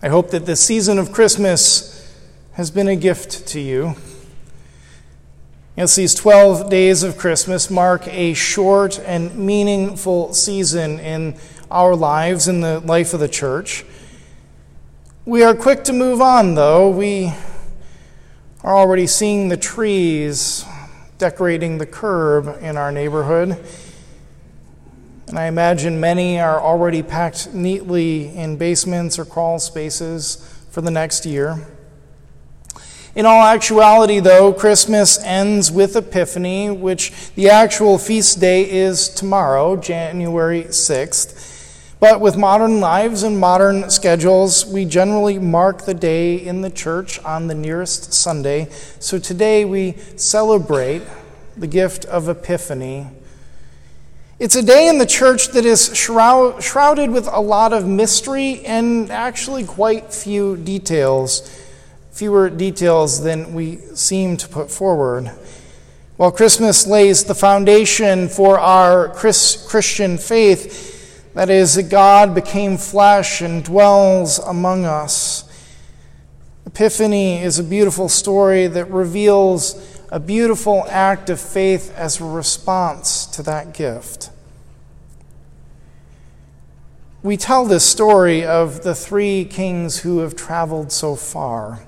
I hope that this season of Christmas has been a gift to you. Yes, these 12 days of Christmas mark a short and meaningful season in our lives, in the life of the church. We are quick to move on, though. We are already seeing the trees decorating the curb in our neighborhood. And I imagine many are already packed neatly in basements or crawl spaces for the next year. In all actuality, though, Christmas ends with Epiphany, which the actual feast day is tomorrow, January 6th. But with modern lives and modern schedules, we generally mark the day in the church on the nearest Sunday. So today we celebrate the gift of Epiphany. It's a day in the church that is shroud, shrouded with a lot of mystery and actually quite few details, fewer details than we seem to put forward. While Christmas lays the foundation for our Chris, Christian faith, that is, that God became flesh and dwells among us. Epiphany is a beautiful story that reveals a beautiful act of faith as a response to that gift. We tell this story of the three kings who have traveled so far.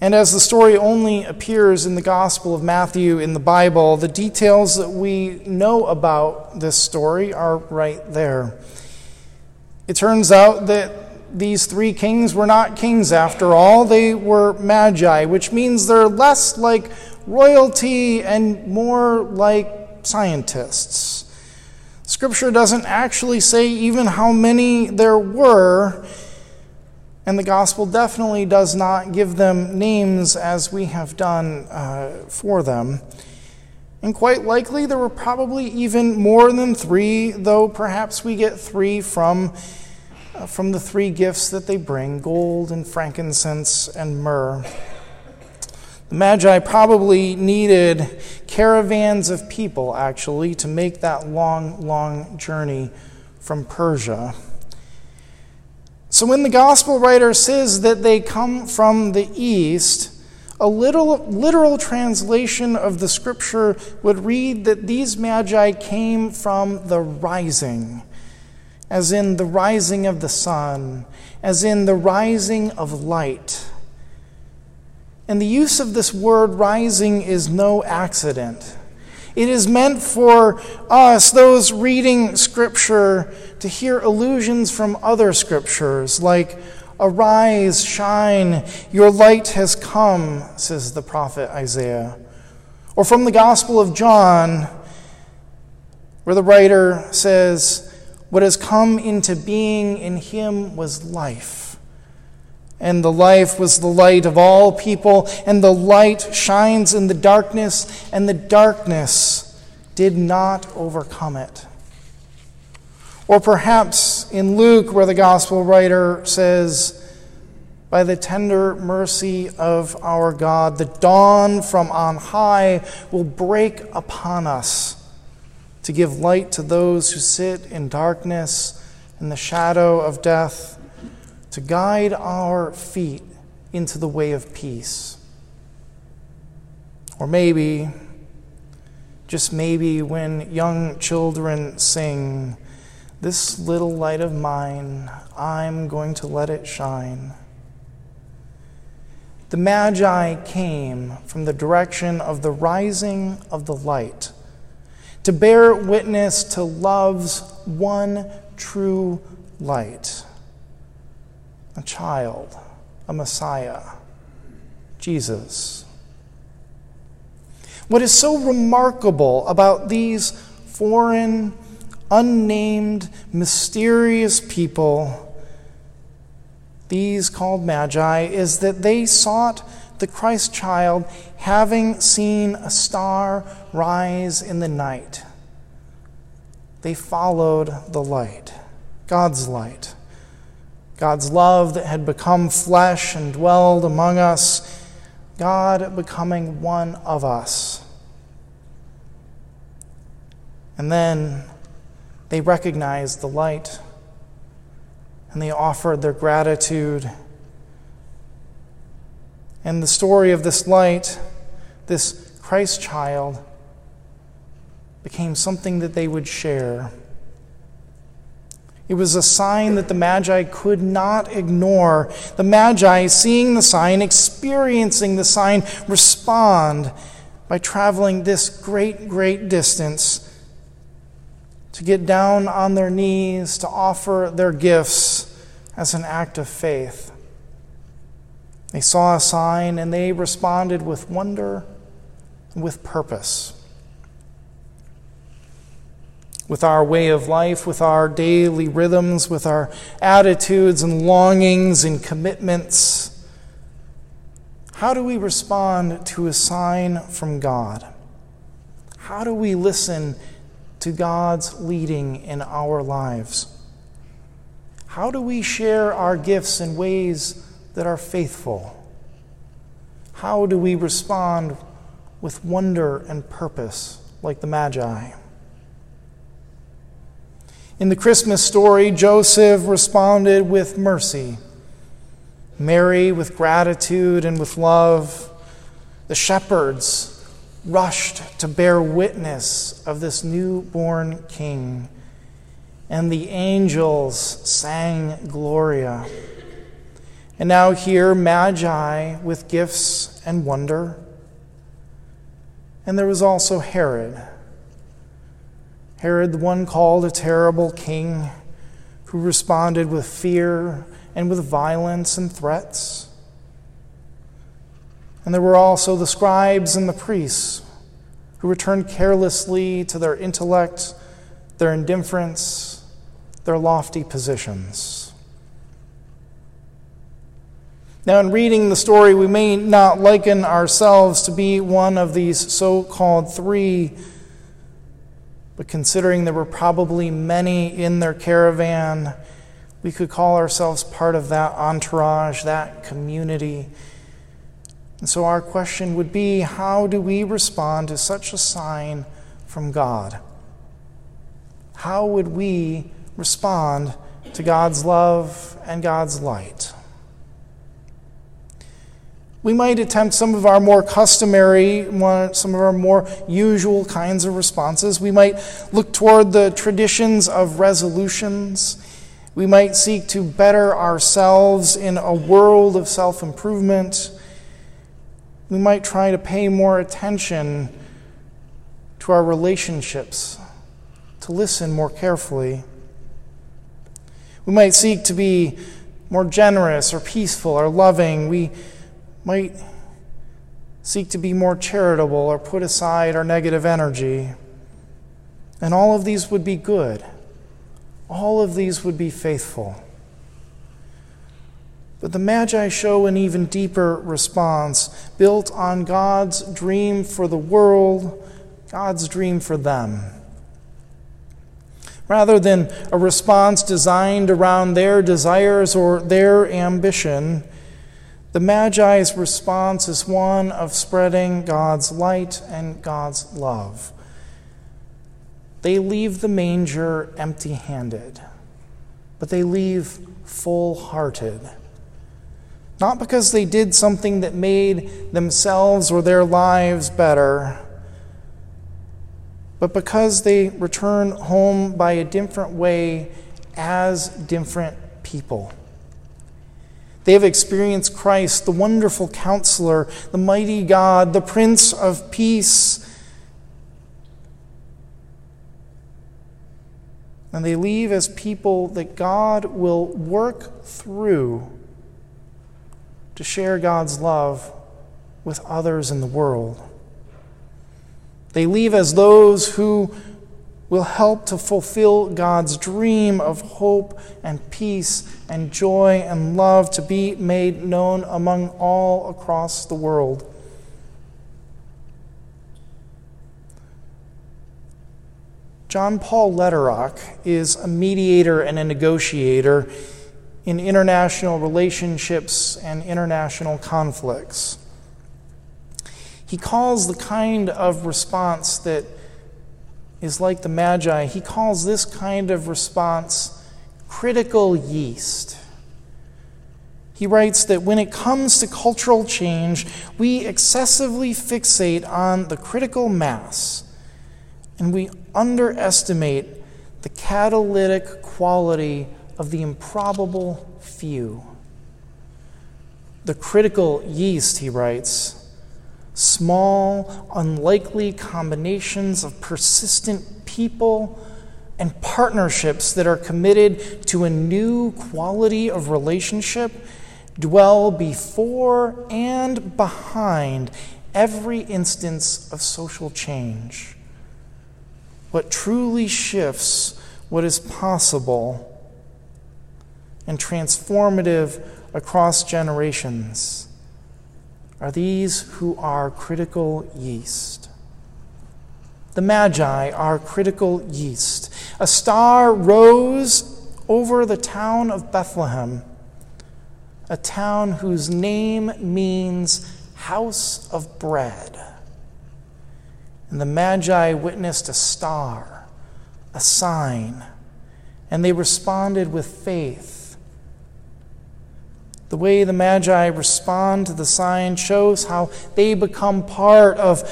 And as the story only appears in the Gospel of Matthew in the Bible, the details that we know about this story are right there. It turns out that these three kings were not kings after all, they were magi, which means they're less like royalty and more like scientists. Scripture doesn't actually say even how many there were. And the gospel definitely does not give them names as we have done uh, for them. And quite likely there were probably even more than three, though perhaps we get three from, Uh, from the three gifts that they bring gold and frankincense and myrrh. The Magi probably needed caravans of people, actually, to make that long, long journey from Persia. So when the gospel writer says that they come from the east, a little literal translation of the scripture would read that these magi came from the rising, as in the rising of the sun, as in the rising of light. And the use of this word rising is no accident. It is meant for us, those reading Scripture, to hear allusions from other Scriptures, like, Arise, shine, your light has come, says the prophet Isaiah. Or from the Gospel of John, where the writer says, What has come into being in him was life and the life was the light of all people, and the light shines in the darkness, and the darkness did not overcome it. Or perhaps in Luke, where the gospel writer says, By the tender mercy of our God, the dawn from on high will break upon us to give light to those who sit in darkness and the shadow of death to guide our feet into the way of peace. Or maybe, just maybe, when young children sing, This little light of mine, I'm going to let it shine. The Magi came from the direction of the rising of the light to bear witness to love's one true light a child, a Messiah, Jesus. What is so remarkable about these foreign, unnamed, mysterious people, these called Magi, is that they sought the Christ child having seen a star rise in the night. They followed the light, God's light. God's love that had become flesh and dwelled among us, God becoming one of us. And then they recognized the light. and they offered their gratitude. And the story of this light, this Christ child, became something that they would share. It was a sign that the Magi could not ignore. The Magi, seeing the sign, experiencing the sign, respond by traveling this great, great distance to get down on their knees, to offer their gifts as an act of faith. They saw a sign and they responded with wonder with purpose with our way of life, with our daily rhythms, with our attitudes and longings and commitments. How do we respond to a sign from God? How do we listen to God's leading in our lives? How do we share our gifts in ways that are faithful? How do we respond with wonder and purpose like the Magi? In the Christmas story, Joseph responded with mercy, Mary with gratitude and with love. The shepherds rushed to bear witness of this newborn king, and the angels sang Gloria. And now here, Magi with gifts and wonder. And there was also Herod Herod, the one called a terrible king, who responded with fear and with violence and threats. And there were also the scribes and the priests who returned carelessly to their intellect, their indifference, their lofty positions. Now, in reading the story, we may not liken ourselves to be one of these so called three but considering there were probably many in their caravan, we could call ourselves part of that entourage, that community. And so our question would be how do we respond to such a sign from God? How would we respond to God's love and God's light? We might attempt some of our more customary, some of our more usual kinds of responses. We might look toward the traditions of resolutions. We might seek to better ourselves in a world of self improvement. We might try to pay more attention to our relationships, to listen more carefully. We might seek to be more generous or peaceful or loving. We might seek to be more charitable or put aside our negative energy. And all of these would be good. All of these would be faithful. But the Magi show an even deeper response, built on God's dream for the world, God's dream for them. Rather than a response designed around their desires or their ambition, the Magi's response is one of spreading God's light and God's love. They leave the manger empty handed, but they leave full hearted. Not because they did something that made themselves or their lives better, but because they return home by a different way as different people. They have experienced Christ, the wonderful counselor, the mighty God, the Prince of Peace. And they leave as people that God will work through to share God's love with others in the world. They leave as those who will help to fulfill God's dream of hope and peace and joy and love to be made known among all across the world. John Paul Lederach is a mediator and a negotiator in international relationships and international conflicts. He calls the kind of response that is like the Magi. He calls this kind of response critical yeast. He writes that when it comes to cultural change, we excessively fixate on the critical mass and we underestimate the catalytic quality of the improbable few. The critical yeast, he writes, small, unlikely combinations of persistent people and partnerships that are committed to a new quality of relationship dwell before and behind every instance of social change. What truly shifts what is possible and transformative across generations are these who are critical yeast. The Magi are critical yeast. A star rose over the town of Bethlehem a town whose name means house of bread. And the Magi witnessed a star, a sign, and they responded with faith the way the Magi respond to the sign shows how they become part of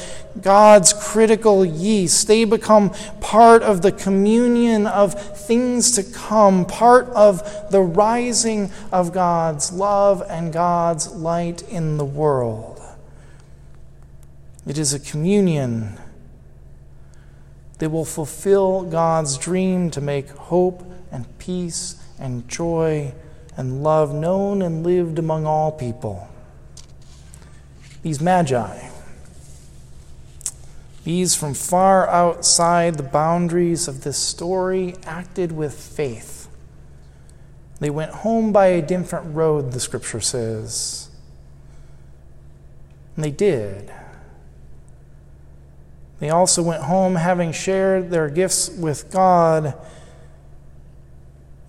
God's critical yeast. They become part of the communion of things to come, part of the rising of God's love and God's light in the world. It is a communion that will fulfill God's dream to make hope and peace and joy and love known and lived among all people. These magi, these from far outside the boundaries of this story, acted with faith. They went home by a different road, the scripture says. And they did. They also went home having shared their gifts with God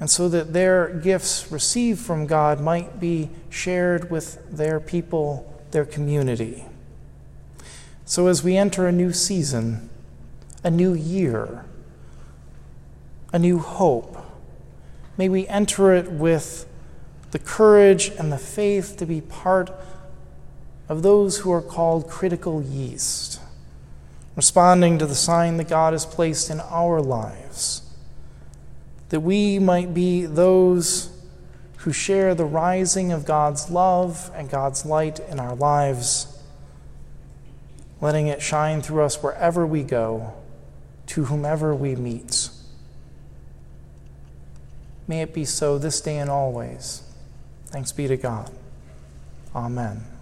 and so that their gifts received from God might be shared with their people, their community. So, as we enter a new season, a new year, a new hope, may we enter it with the courage and the faith to be part of those who are called critical yeast, responding to the sign that God has placed in our lives that we might be those who share the rising of God's love and God's light in our lives, letting it shine through us wherever we go, to whomever we meet. May it be so this day and always. Thanks be to God. Amen.